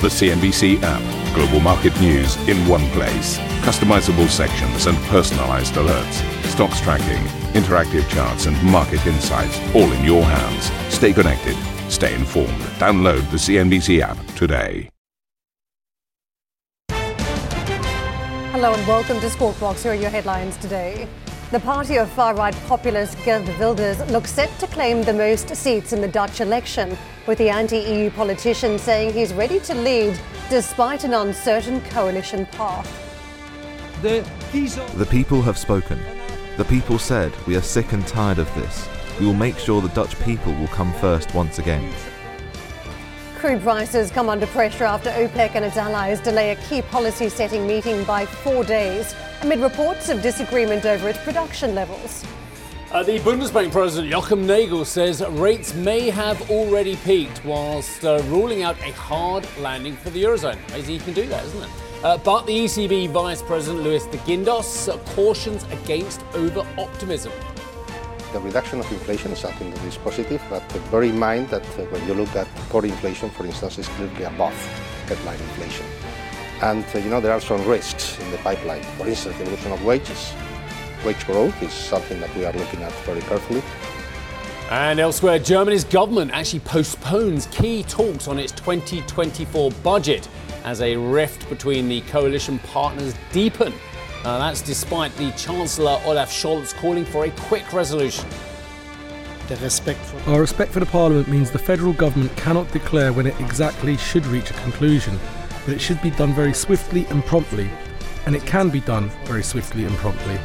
The CNBC app. Global market news in one place. Customizable sections and personalized alerts. Stocks tracking, interactive charts, and market insights all in your hands. Stay connected. Stay informed. Download the CNBC app today. Hello and welcome to Squawk Box. Here are your headlines today. The party of far-right populist Geert Wilders looks set to claim the most seats in the Dutch election, with the anti-EU politician saying he's ready to lead despite an uncertain coalition path. The people have spoken. The people said, we are sick and tired of this. We will make sure the Dutch people will come first once again. Crude prices come under pressure after OPEC and its allies delay a key policy setting meeting by four days amid reports of disagreement over its production levels. Uh, the Bundesbank president Joachim Nagel says rates may have already peaked, whilst uh, ruling out a hard landing for the eurozone. Amazing he can do that, isn't it? Uh, but the ECB vice president Luis de Guindos cautions against over optimism the reduction of inflation is something that is positive, but bear in mind that uh, when you look at core inflation, for instance, it's clearly above headline inflation. And uh, you know there are some risks in the pipeline. For instance, the evolution of wages. Wage growth is something that we are looking at very carefully. And elsewhere, Germany's government actually postpones key talks on its 2024 budget as a rift between the coalition partners deepen. Uh, that's despite the Chancellor Olaf Scholz calling for a quick resolution. Our respect for the Parliament means the federal government cannot declare when it exactly should reach a conclusion, but it should be done very swiftly and promptly, and it can be done very swiftly and promptly.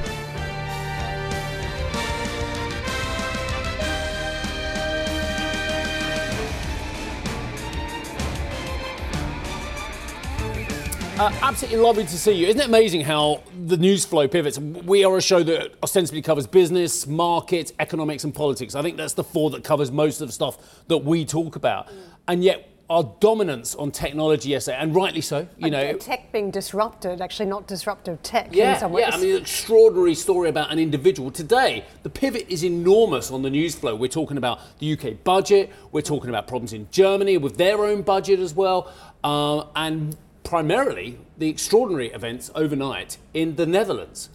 Uh, absolutely lovely to see you. Isn't it amazing how the news flow pivots? We are a show that ostensibly covers business, markets, economics, and politics. I think that's the four that covers most of the stuff that we talk about. Mm. And yet, our dominance on technology yesterday, and rightly so. You know, tech being disrupted, actually not disruptive tech yeah, in some ways. Yeah, I mean, an extraordinary story about an individual. Today, the pivot is enormous on the news flow. We're talking about the UK budget. We're talking about problems in Germany with their own budget as well, uh, and primarily the extraordinary events overnight in the Netherlands.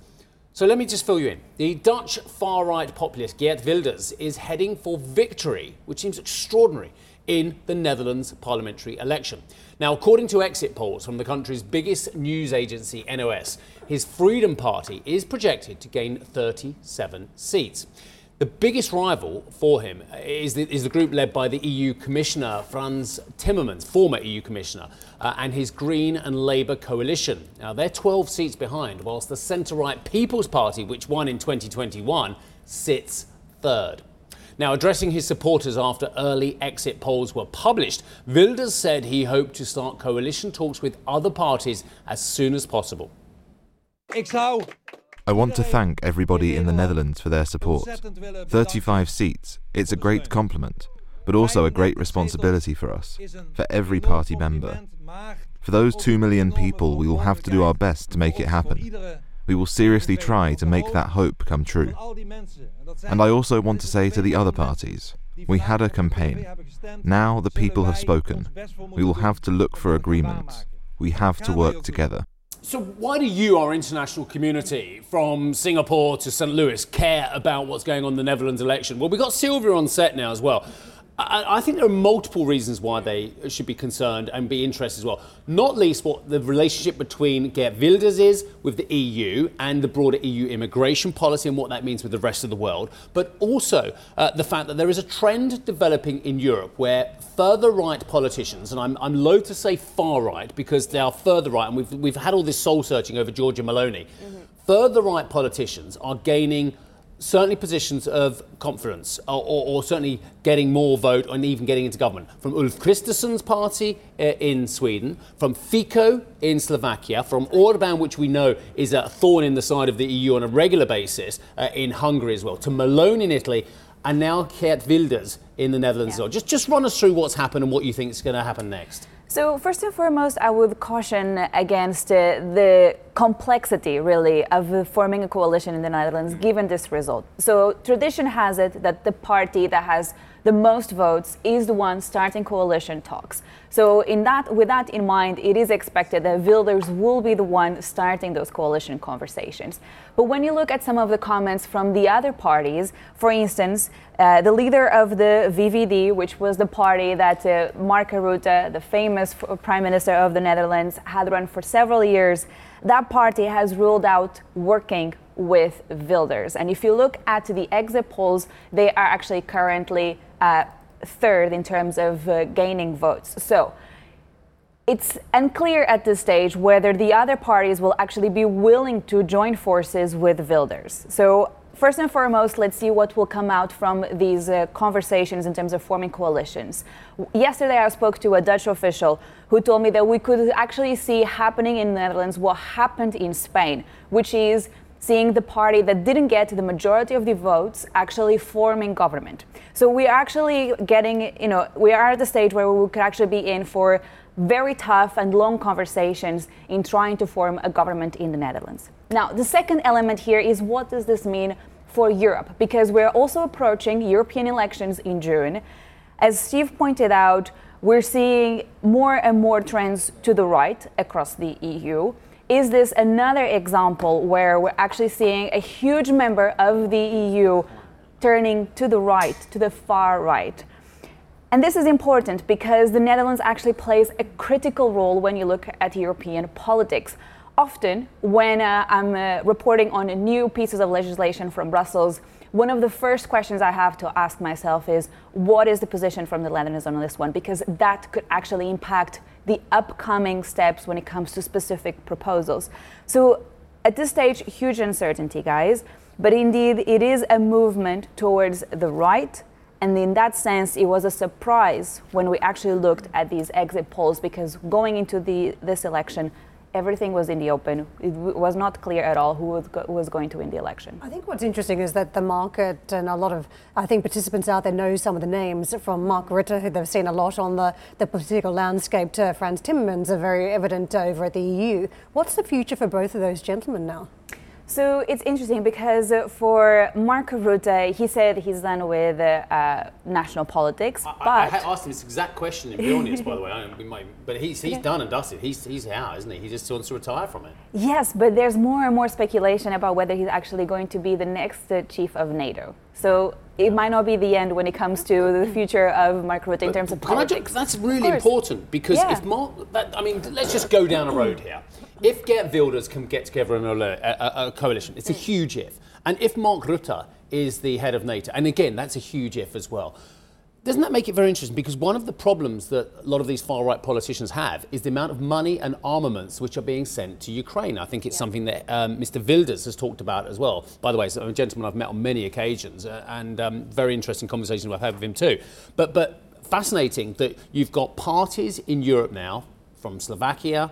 So let me just fill you in. The Dutch far right populist Geert Wilders is heading for victory, which seems extraordinary, in the Netherlands parliamentary election. Now, according to exit polls from the country's biggest news agency, NOS, his Freedom Party is projected to gain 37 seats. The biggest rival for him is the, is the, group led by the EU Commissioner Frans Timmermans, former EU Commissioner, uh, and his Green and Labour coalition. Now, they're 12 seats behind, whilst the centre right People's Party, which won in 2021, sits third. Now, addressing his supporters after early exit polls were published, Wilders said he hoped to start coalition talks with other parties as soon as possible. I want to thank everybody in the Netherlands for their support. 35 seats, it's a great compliment, but also a great responsibility for us, for every party member. For those 2 million people, we will have to do our best to make it happen. We will seriously try to make that hope come true. And I also want to say to the other parties, we had a campaign. Now the people have spoken. We will have to look for agreement. We have to work together. So, why do you, our international community, from Singapore to St. Louis, care about what's going on in the Netherlands election? Well, we've got Sylvia on set now as well. I, think there are multiple reasons why they should be concerned and be interested as well. Not least what the relationship between Geert Wilders is with the EU and the broader EU immigration policy and what that means with the rest of the world, but also uh, the fact that there is a trend developing in Europe where further right politicians, and I'm, I'm loath to say far right because they are further right, and we've, we've had all this soul searching over Giorgia Meloni. mm-hmm. further right politicians are gaining certainly positions of confidence, or, or, or, certainly getting more vote and even getting into government. From Ulf Kristersson's party uh, in Sweden, from Fico in Slovakia, from Orban, which we know is a thorn in the side of the EU on a regular basis, uh, in Hungary as well, to Meloni in Italy, and now Geert Wilders in the Netherlands yeah. as well. Just, just run us through what's happened and what you think is going to happen next. So, first and foremost, I would caution against uh, the complexity, really, of forming a coalition in the Netherlands given this result. So, tradition has it that the party that has the most votes is the one starting coalition talks. So, in that, with that in mind, it is expected that Wilders will be the one starting those coalition conversations. But when you look at some of the comments from the other parties, for instance, uh, the leader of the VVD, which was the party that uh, Mark Rutte, the famous prime minister of the Netherlands, had run for several years, that party has ruled out working with Wilders. And if you look at the exit polls, they are actually currently uh, third in terms of uh, gaining votes. So it's unclear at this stage whether the other parties will actually be willing to join forces with Wilders. So First and foremost, let's see what will come out from these uh, conversations in terms of forming coalitions. Yesterday, I spoke to a Dutch official who told me that we could actually see happening in the Netherlands what happened in Spain, which is seeing the party that didn't get the majority of the votes actually forming government. So we are actually getting, you know, we are at the stage where we could actually be in for very tough and long conversations in trying to form a government in the Netherlands. Now, the second element here is what does this mean for Europe? Because we're also approaching European elections in June. As Steve pointed out, we're seeing more and more trends to the right across the EU. Is this another example where we're actually seeing a huge member of the EU turning to the right, to the far right? And this is important because the Netherlands actually plays a critical role when you look at European politics. Often, when uh, I'm uh, reporting on new pieces of legislation from Brussels, one of the first questions I have to ask myself is what is the position from the Netherlands on this one? Because that could actually impact the upcoming steps when it comes to specific proposals. So, at this stage, huge uncertainty, guys. But indeed, it is a movement towards the right and in that sense, it was a surprise when we actually looked at these exit polls because going into the, this election, everything was in the open. It was not clear at all who was, go- was, going to win the election. I think what's interesting is that the market and a lot of, I think, participants out there know some of the names from Mark Rutte, who they've seen a lot on the, the political landscape, to Frans Timmermans are very evident over at the EU. What's the future for both of those gentlemen now? So it's interesting because uh, for Mark Rutte, he said he's done with uh, national politics. I, but I, I, asked him this exact question in Vilnius, by the way. Might, but he's, he's yeah. done and dusted. He's, he's out, isn't he? He just wants to retire from it. Yes, but there's more and more speculation about whether he's actually going to be the next uh, chief of NATO. So it might not be the end when it comes to the future of Mark Rutte in terms of politics. Just, that's really important because yeah. if Mark, that, I mean, let's just go down a road here. If Geert Wilders can get together in a, a, a coalition, it's a huge if. And if Mark Rutte is the head of NATO, and again, that's a huge if as well. Doesn't that make it very interesting? Because one of the problems that a lot of these far right politicians have is the amount of money and armaments which are being sent to Ukraine. I think it's yeah. something that um, Mr. Wilders has talked about as well. By the way, a gentleman I've met on many occasions, uh, and um, very interesting conversations I've had with him too. But, but fascinating that you've got parties in Europe now, from Slovakia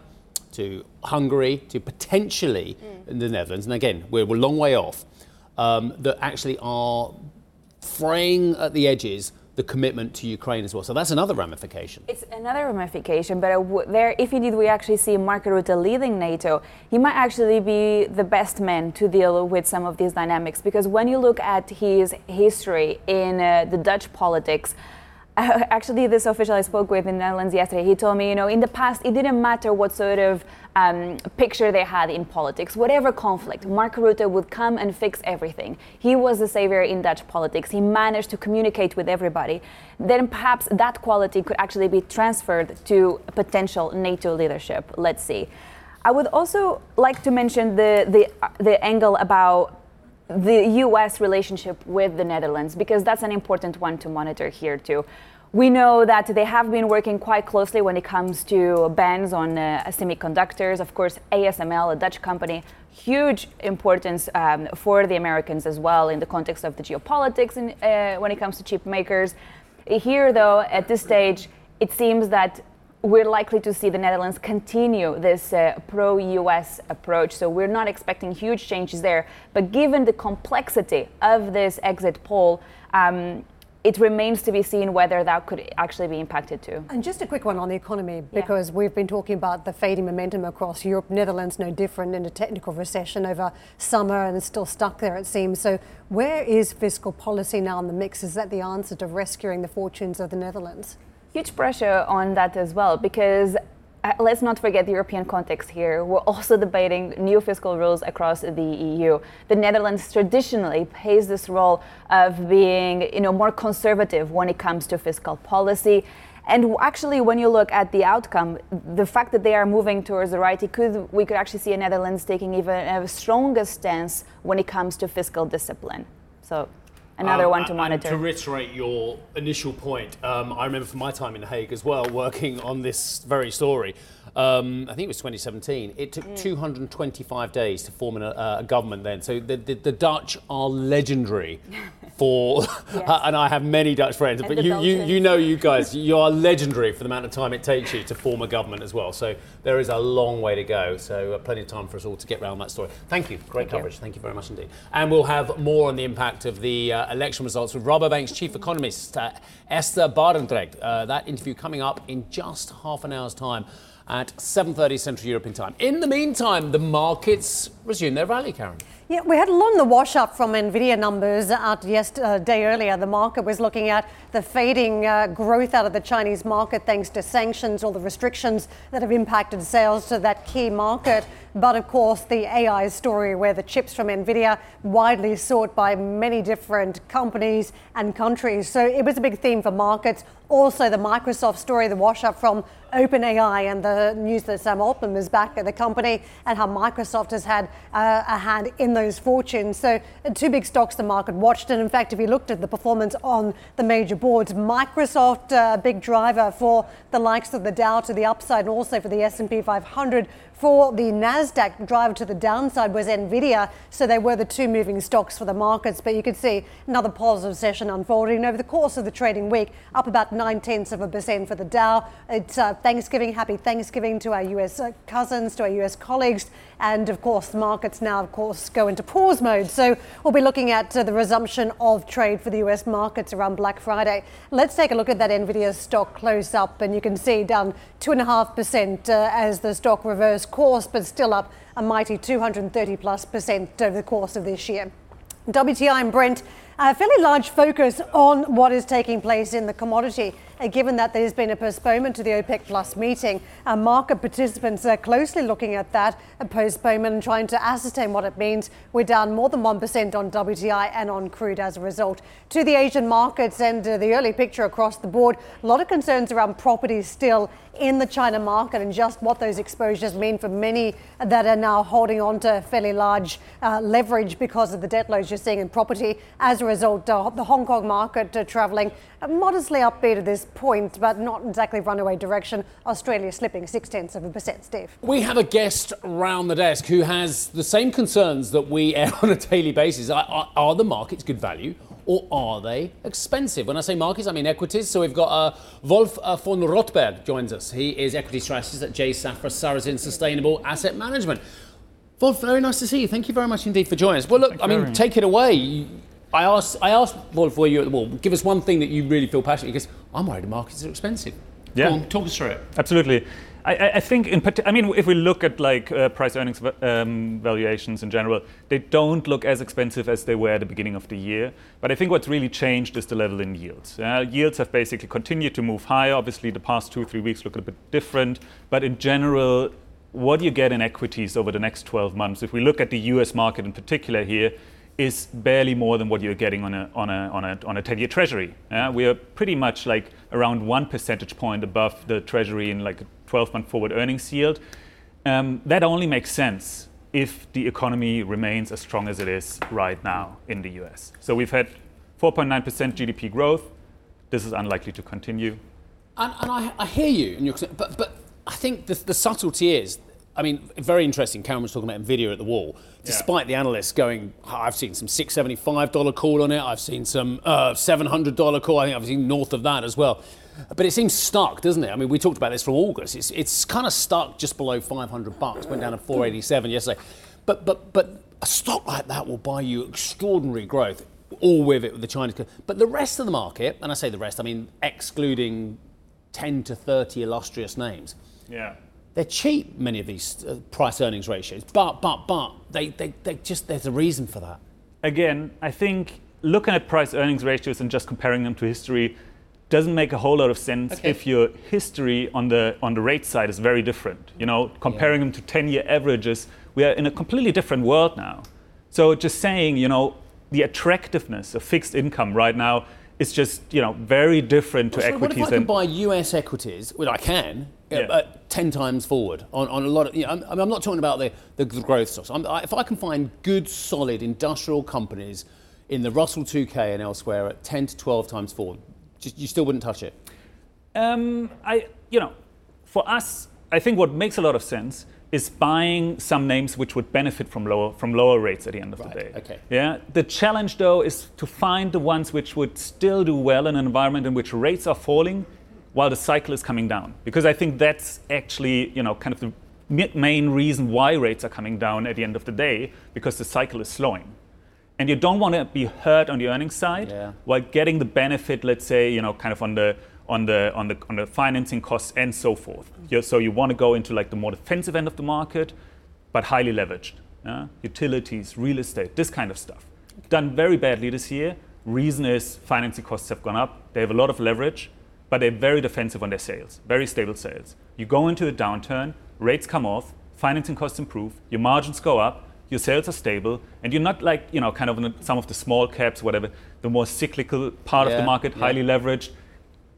to Hungary to potentially mm. the Netherlands, and again, we're, we're a long way off, um, that actually are fraying at the edges the commitment to Ukraine as well. So that's another ramification. It's another ramification, but there, if indeed we actually see Mark Rutte leading NATO, he might actually be the best man to deal with some of these dynamics. Because when you look at his history in uh, the Dutch politics, actually, this official I spoke with in the Netherlands yesterday, he told me, you know, in the past, it didn't matter what sort of um, picture they had in politics, whatever conflict, Mark Rutte would come and fix everything. He was the savior in Dutch politics. He managed to communicate with everybody. Then perhaps that quality could actually be transferred to potential NATO leadership. Let's see. I would also like to mention the, the, the angle about the US relationship with the Netherlands, because that's an important one to monitor here too. We know that they have been working quite closely when it comes to bans on uh, semiconductors. Of course, ASML, a Dutch company, huge importance um, for the Americans as well in the context of the geopolitics in, uh, when it comes to chip makers. Here, though, at this stage, it seems that we're likely to see the Netherlands continue this uh, pro US approach. So we're not expecting huge changes there. But given the complexity of this exit poll, um, it remains to be seen whether that could actually be impacted too. And just a quick one on the economy, because yeah. we've been talking about the fading momentum across Europe, Netherlands no different in a technical recession over summer and still stuck there it seems. So where is fiscal policy now in the mix? Is that the answer to rescuing the fortunes of the Netherlands? Huge pressure on that as well, because uh, let's not forget the European context here. We're also debating new fiscal rules across the EU. The Netherlands traditionally plays this role of being, you know, more conservative when it comes to fiscal policy. And actually, when you look at the outcome, the fact that they are moving towards the right, could, we could actually see a Netherlands taking even a stronger stance when it comes to fiscal discipline. So another um, one to monitor. to reiterate your initial point, um, I remember from my time in The Hague as well, working on this very story. Um, I think it was 2017. It took mm. 225 days to form a, a government then. So the, the, the Dutch are legendary for, yes. and I have many Dutch friends, and but you, you, you know you guys, you are legendary for the amount of time it takes you to form a government as well. So there is a long way to go. So uh, plenty of time for us all to get around that story. Thank you. Great Thank coverage. You. Thank you very much indeed. And we'll have more on the impact of the uh, election results with Rabobank's chief economist, uh, Esther Barendrecht. Uh, that interview coming up in just half an hour's time at 7.30 Central European Time. In the meantime, the markets resume their rally, Karen. Yeah, we had a lot in the wash up from Nvidia numbers out yesterday earlier. The market was looking at the fading uh, growth out of the Chinese market thanks to sanctions, all the restrictions that have impacted sales to that key market. But of course, the AI story where the chips from Nvidia widely sought by many different companies and countries. So it was a big theme for markets. Also, the Microsoft story, the wash up from OpenAI, and the news that Sam Altman is back at the company, and how Microsoft has had uh, a hand in those fortunes. So, uh, two big stocks the market watched. And in fact, if you looked at the performance on the major boards, Microsoft, a uh, big driver for the likes of the Dow to the upside, and also for the S&P 500 for the Nasdaq driver to the downside was Nvidia, so they were the two moving stocks for the markets. But you could see another positive session unfolding over the course of the trading week, up about nine tenths of a percent for the Dow. It's uh, Thanksgiving, happy Thanksgiving to our US uh, cousins, to our US colleagues, and of course the markets now, of course, go into pause mode. So we'll be looking at uh, the resumption of trade for the US markets around Black Friday. Let's take a look at that Nvidia stock close up, and you can see down two and a half percent uh, as the stock reversed course, but still up a mighty 230 plus percent over the course of this year. WTI and Brent, a fairly large focus on what is taking place in the commodity given that there's been a postponement to the OPEC Plus meeting. Uh, market participants are closely looking at that postponement and trying to ascertain what it means. We're down more than 1% on WTI and on crude as a result. To the Asian markets and uh, the early picture across the board, a lot of concerns around property still in the China market and just what those exposures mean for many that are now holding on to fairly large uh, leverage because of the debt loads you're seeing in property. As a result, uh, the Hong Kong market uh, travelling modestly upbeat at this point, but not exactly runaway direction. Australia slipping six tenths of a percent. Steve. We have a guest round the desk who has the same concerns that we air on a daily basis. Are, are, are the markets good value? or are they expensive? When I say markets, I mean equities. So we've got uh, Wolf uh, von Rotberg joins us. He is equity strategist at J. Safra Sarasin Sustainable Asset Management. Wolf, very nice to see you. Thank you very much indeed for joining us. Well, look, I mean, take it away. I asked, I asked Wolf were you at the wall. Give us one thing that you really feel passionate. Because I'm worried the markets are expensive. Yeah, on, talk us through it. Absolutely. I, I think, in I mean, if we look at like uh, price earnings um, valuations in general, they don't look as expensive as they were at the beginning of the year. But I think what's really changed is the level in yields. Uh, yields have basically continued to move higher. Obviously, the past two, three weeks look a bit different. But in general, what do you get in equities over the next 12 months? If we look at the US market in particular here, is barely more than what you're getting on a, on a, on a, on a 10 year treasury. We are pretty much like around one percentage point above the treasury in like a 12 month forward earnings yield. Um, that only makes sense if the economy remains as strong as it is right now in the US. So we've had 4.9% GDP growth. This is unlikely to continue. And, and I, I, hear you, but, but I think the, the subtlety is I mean, very interesting. Cameron was talking about Nvidia at the wall. Despite yeah. the analysts going, I've seen some six seventy five dollar call on it. I've seen some uh, seven hundred dollar call. I think I've seen north of that as well. But it seems stuck, doesn't it? I mean, we talked about this from August. It's, it's kind of stuck just below five hundred bucks. Went down to four eighty seven yesterday. But but but a stock like that will buy you extraordinary growth. all with it with the Chinese. But the rest of the market, and I say the rest, I mean excluding 10 to 30 illustrious names. Yeah. They're cheap, many of these uh, price earnings ratios, but, but, but, they, they, they just, there's a reason for that. Again, I think looking at price earnings ratios and just comparing them to history doesn't make a whole lot of sense okay. if your history on the on the rate side is very different. You know, comparing yeah. them to 10-year averages, we are in a completely different world now. So just saying, you know, the attractiveness of fixed income right now is just, you know, very different to well, so equities. What if I can buy US equities, well, I can, yeah. at 10 times forward on, on a lot of, you know, I'm, I'm not talking about the, the growth stocks. I, if I can find good, solid industrial companies in the Russell 2K and elsewhere at 10 to 12 times forward, just, you still wouldn't touch it? Um, I, you know, for us, I think what makes a lot of sense is buying some names which would benefit from lower from lower rates at the end of right, the day. Okay. Yeah. The challenge though is to find the ones which would still do well in an environment in which rates are falling while the cycle is coming down. Because I think that's actually, you know, kind of the main reason why rates are coming down at the end of the day, because the cycle is slowing. And you don't want to be hurt on the earnings side yeah. while getting the benefit, let's say, you know, kind of on the on the on the on the financing costs and so forth. Mm-hmm. you so you want to go into like the more defensive end of the market, but highly leveraged. Yeah? Utilities, real estate, this kind of stuff. Done very badly this year. Reason is financing costs have gone up. They have a lot of leverage, but they're very defensive on their sales, very stable sales. You go into a downturn, rates come off, financing costs improve, your margins go up, your sales are stable, and you're not like you know kind of some of the small caps, whatever, the more cyclical part yeah, of the market, yeah. highly leveraged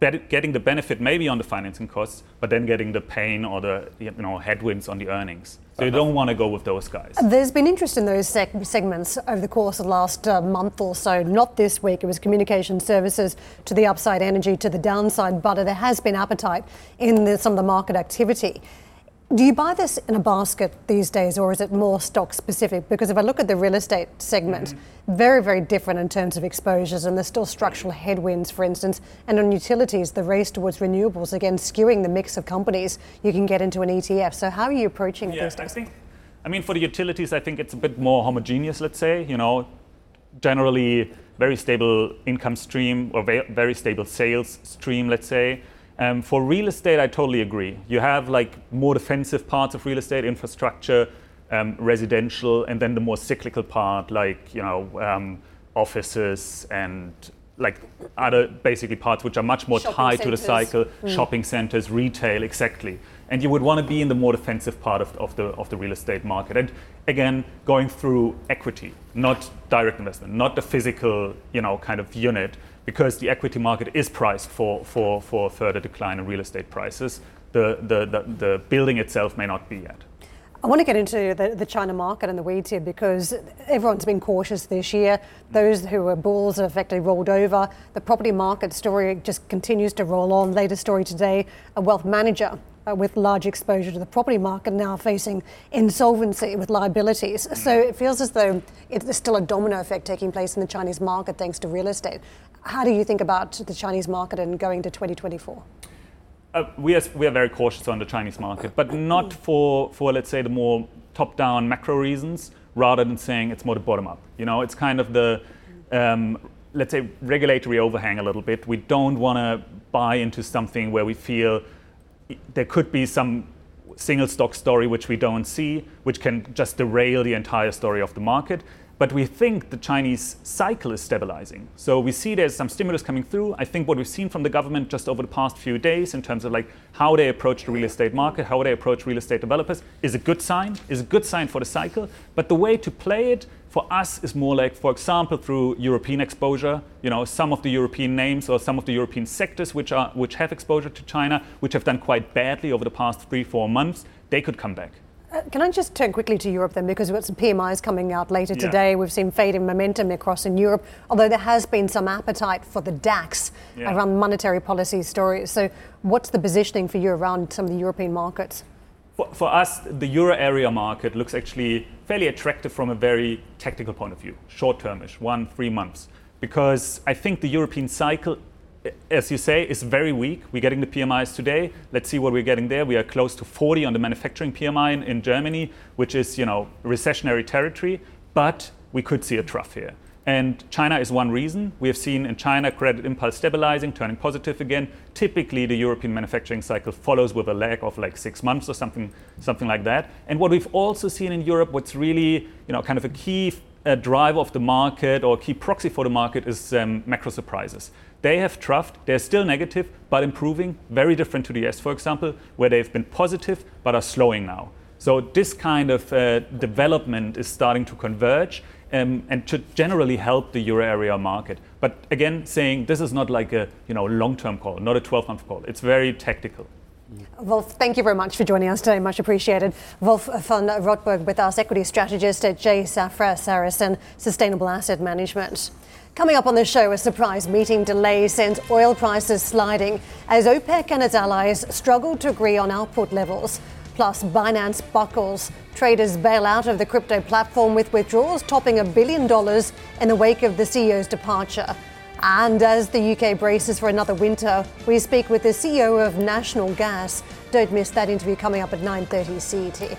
getting the benefit maybe on the financing costs, but then getting the pain or the you know headwinds on the earnings. So you don't want to go with those guys. There's been interest in those seg- segments over the course of the last uh, month or so. Not this week. It was communication services to the upside, energy to the downside. But there has been appetite in the, some of the market activity. Do you buy this in a basket these days, or is it more stock specific? Because if I look at the real estate segment, mm-hmm. very, very different in terms of exposures, and there's still structural headwinds, for instance. And on utilities, the race towards renewables, again, skewing the mix of companies you can get into an ETF. So, how are you approaching yeah, days? I think, I mean, for the utilities, I think it's a bit more homogeneous, let's say. You know, generally, very stable income stream or very stable sales stream, let's say. Um, for real estate, I totally agree. You have like more defensive parts of real estate, infrastructure, um, residential, and then the more cyclical part, like you know, um, offices and like other basically parts which are much more shopping tied centers. to the cycle, mm. shopping centers, retail, exactly. And you would want to be in the more defensive part of, of the of the real estate market. And again, going through equity, not direct investment, not the physical, you know, kind of unit, because the equity market is priced for, for, for further decline in real estate prices. The, the, the, the building itself may not be yet. I want to get into the, the, China market and the weeds here because everyone's been cautious this year. Those who were bulls have effectively rolled over. The property market story just continues to roll on. Latest story today a wealth manager uh, with large exposure to the property market now facing insolvency with liabilities. So it feels as though there's still a domino effect taking place in the Chinese market thanks to real estate. How do you think about the Chinese market and going to 2024? Uh, we, are, we are very cautious on the Chinese market, but not for, for let's say, the more top down macro reasons, rather than saying it's more the bottom up. You know, it's kind of the, um, let's say, regulatory overhang a little bit. We don't want to buy into something where we feel there could be some single stock story which we don't see, which can just derail the entire story of the market. But we think the Chinese cycle is stabilizing. So we see there's some stimulus coming through. I think what we've seen from the government just over the past few days in terms of like how they approach the real estate market, how they approach real estate developers is a good sign, is a good sign for the cycle. But the way to play it for us is more like, for example, through European exposure. You know, some of the European names or some of the European sectors which are which have exposure to China, which have done quite badly over the past three, four months, they could come back. Uh, can I just turn quickly to Europe then, because we've got some PMIs coming out later yeah. today. We've seen fading momentum across in Europe, although there has been some appetite for the DAX yeah. around monetary policy stories. So, what's the positioning for you around some of the European markets? For, us, the euro area market looks actually fairly attractive from a very technical point of view, short termish, one, three months. Because I think the European cycle as you say, is very weak. We're getting the PMIs today. Let's see what we're getting there. We are close to 40 on the manufacturing PMI in, in Germany, which is you know recessionary territory. But we could see a trough here. And China is one reason. We have seen in China credit impulse stabilizing, turning positive again. Typically, the European manufacturing cycle follows with a lag of like six months or something, something like that. And what we've also seen in Europe, what's really, you know, kind of a key uh, driver of the market or key proxy for the market is um, macro surprises. They have troughed. They're still negative, but improving. Very different to the US, for example, where they've been positive but are slowing now. So this kind of uh, development is starting to converge um, and should generally help the euro area market. But again, saying this is not like a you know long-term call, not a 12-month call. It's very tactical. Wolf, thank you very much for joining us today. Much appreciated. Wolf von Rotberg with us, equity strategist at J. Safra Sarasin Sustainable Asset Management. Coming up on the show, a surprise meeting delay sends oil prices sliding as OPEC and its allies struggle to agree on output levels. Plus, Binance buckles. Traders bail out of the crypto platform with withdrawals topping a billion dollars in the wake of the CEO's departure. And as the UK braces for another winter, we speak with the CEO of National Gas. Don't miss that interview coming up at 9:30 CET.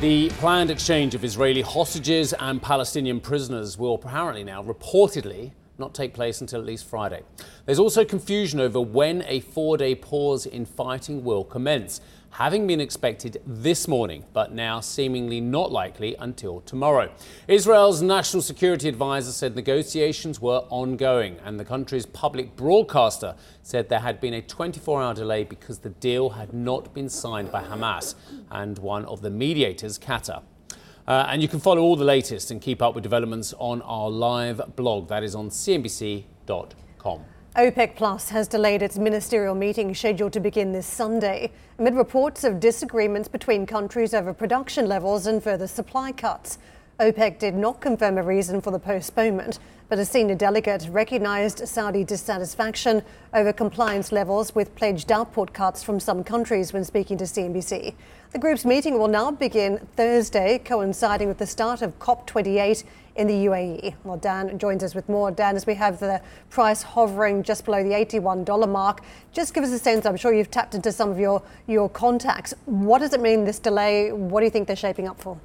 The planned exchange of Israeli hostages and Palestinian prisoners will apparently now reportedly not take place until at least Friday. There's also confusion over when a four day pause in fighting will commence having been expected this morning, but now seemingly not likely until tomorrow. Israel's national security advisor said negotiations were ongoing, and the country's public broadcaster said there had been a 24 hour delay because the deal had not been signed by Hamas and one of the mediators, Qatar. Uh, and you can follow all the latest and keep up with developments on our live blog. That is on CNBC.com. OPEC Plus has delayed its ministerial meeting scheduled to begin this Sunday amid reports of disagreements between countries over production levels and further supply cuts. OPEC did not confirm a reason for the postponement, but a senior delegate recognized Saudi dissatisfaction over compliance levels with pledged output cuts from some countries when speaking to CNBC. The group's meeting will now begin Thursday, coinciding with the start of COP28 in the UAE. Well, Dan joins us with more. Dan, as we have the price hovering just below the $81 mark, just give us a sense. I'm sure you've tapped into some of your, your contacts. What does it mean, this delay? What do you think they're shaping up for?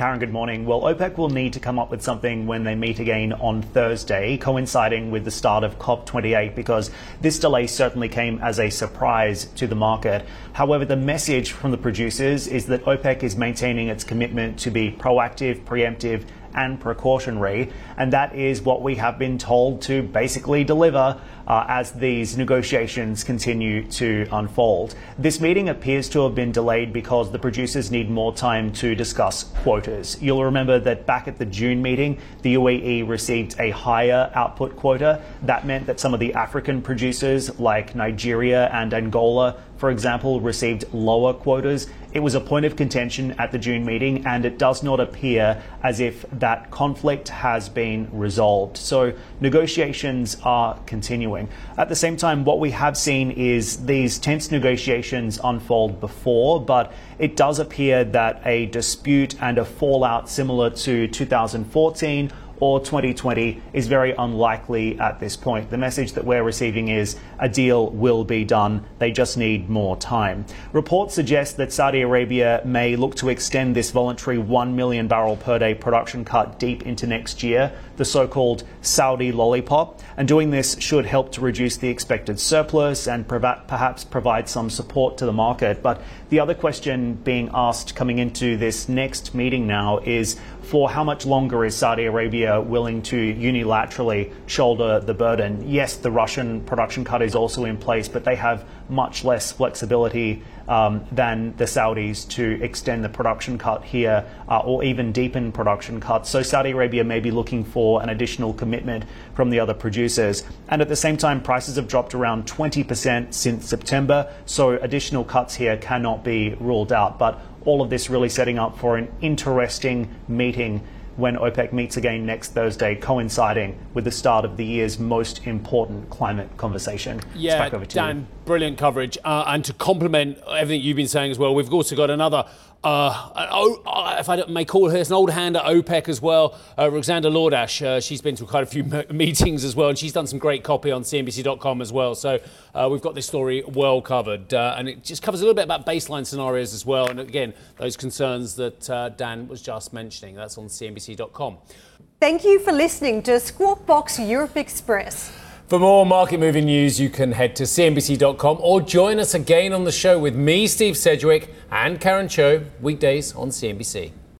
Karen, good morning. Well, OPEC will need to come up with something when they meet again on Thursday, coinciding with the start of COP28, because this delay certainly came as a surprise to the market. However, the message from the producers is that OPEC is maintaining its commitment to be proactive, preemptive, and precautionary. And that is what we have been told to basically deliver uh, as these negotiations continue to unfold. This meeting appears to have been delayed because the producers need more time to discuss quotas. You'll remember that back at the June meeting, the UAE received a higher output quota. That meant that some of the African producers, like Nigeria and Angola, for example, received lower quotas. It was a point of contention at the June meeting, and it does not appear as if that conflict has been resolved. So negotiations are continuing. At the same time, what we have seen is these tense negotiations unfold before, but it does appear that a dispute and a fallout similar to 2014 or 2020 is very unlikely at this point. The message that we're receiving is a deal will be done. They just need more time. Reports suggest that Saudi Arabia may look to extend this voluntary 1 million barrel per day production cut deep into next year, the so called Saudi lollipop. And doing this should help to reduce the expected surplus and perhaps provide some support to the market. But the other question being asked coming into this next meeting now is for how much longer is Saudi Arabia willing to unilaterally shoulder the burden. Yes, the Russian production cut is also in place, but they have much less flexibility um, than the Saudis to extend the production cut here uh, or even deepen production cuts. So Saudi Arabia may be looking for an additional commitment from the other producers. And at the same time, prices have dropped around 20% since September. So additional cuts here cannot be ruled out. But all of this really setting up for an interesting meeting when OPEC meets again next Thursday, coinciding with the start of the year's most important climate conversation. Yeah, Dan, you. brilliant coverage. Uh, and to complement everything you've been saying as well, we've also got another uh, uh, if I may call her, an old hand at OPEC as well, uh, Ruxandra Iordache. Uh, she's been to quite a few meetings as well, and she's done some great copy on CNBC.com as well. So uh, we've got this story well covered, uh, and it just covers a little bit about baseline scenarios as well. And again, those concerns that Dan was just mentioning. That's on CNBC.com. Thank you for listening to Squawk Box Europe Express. For more market moving news, you can head to CNBC.com or join us again on the show with me, Steve Sedgwick, and Karen Tso, weekdays on CNBC.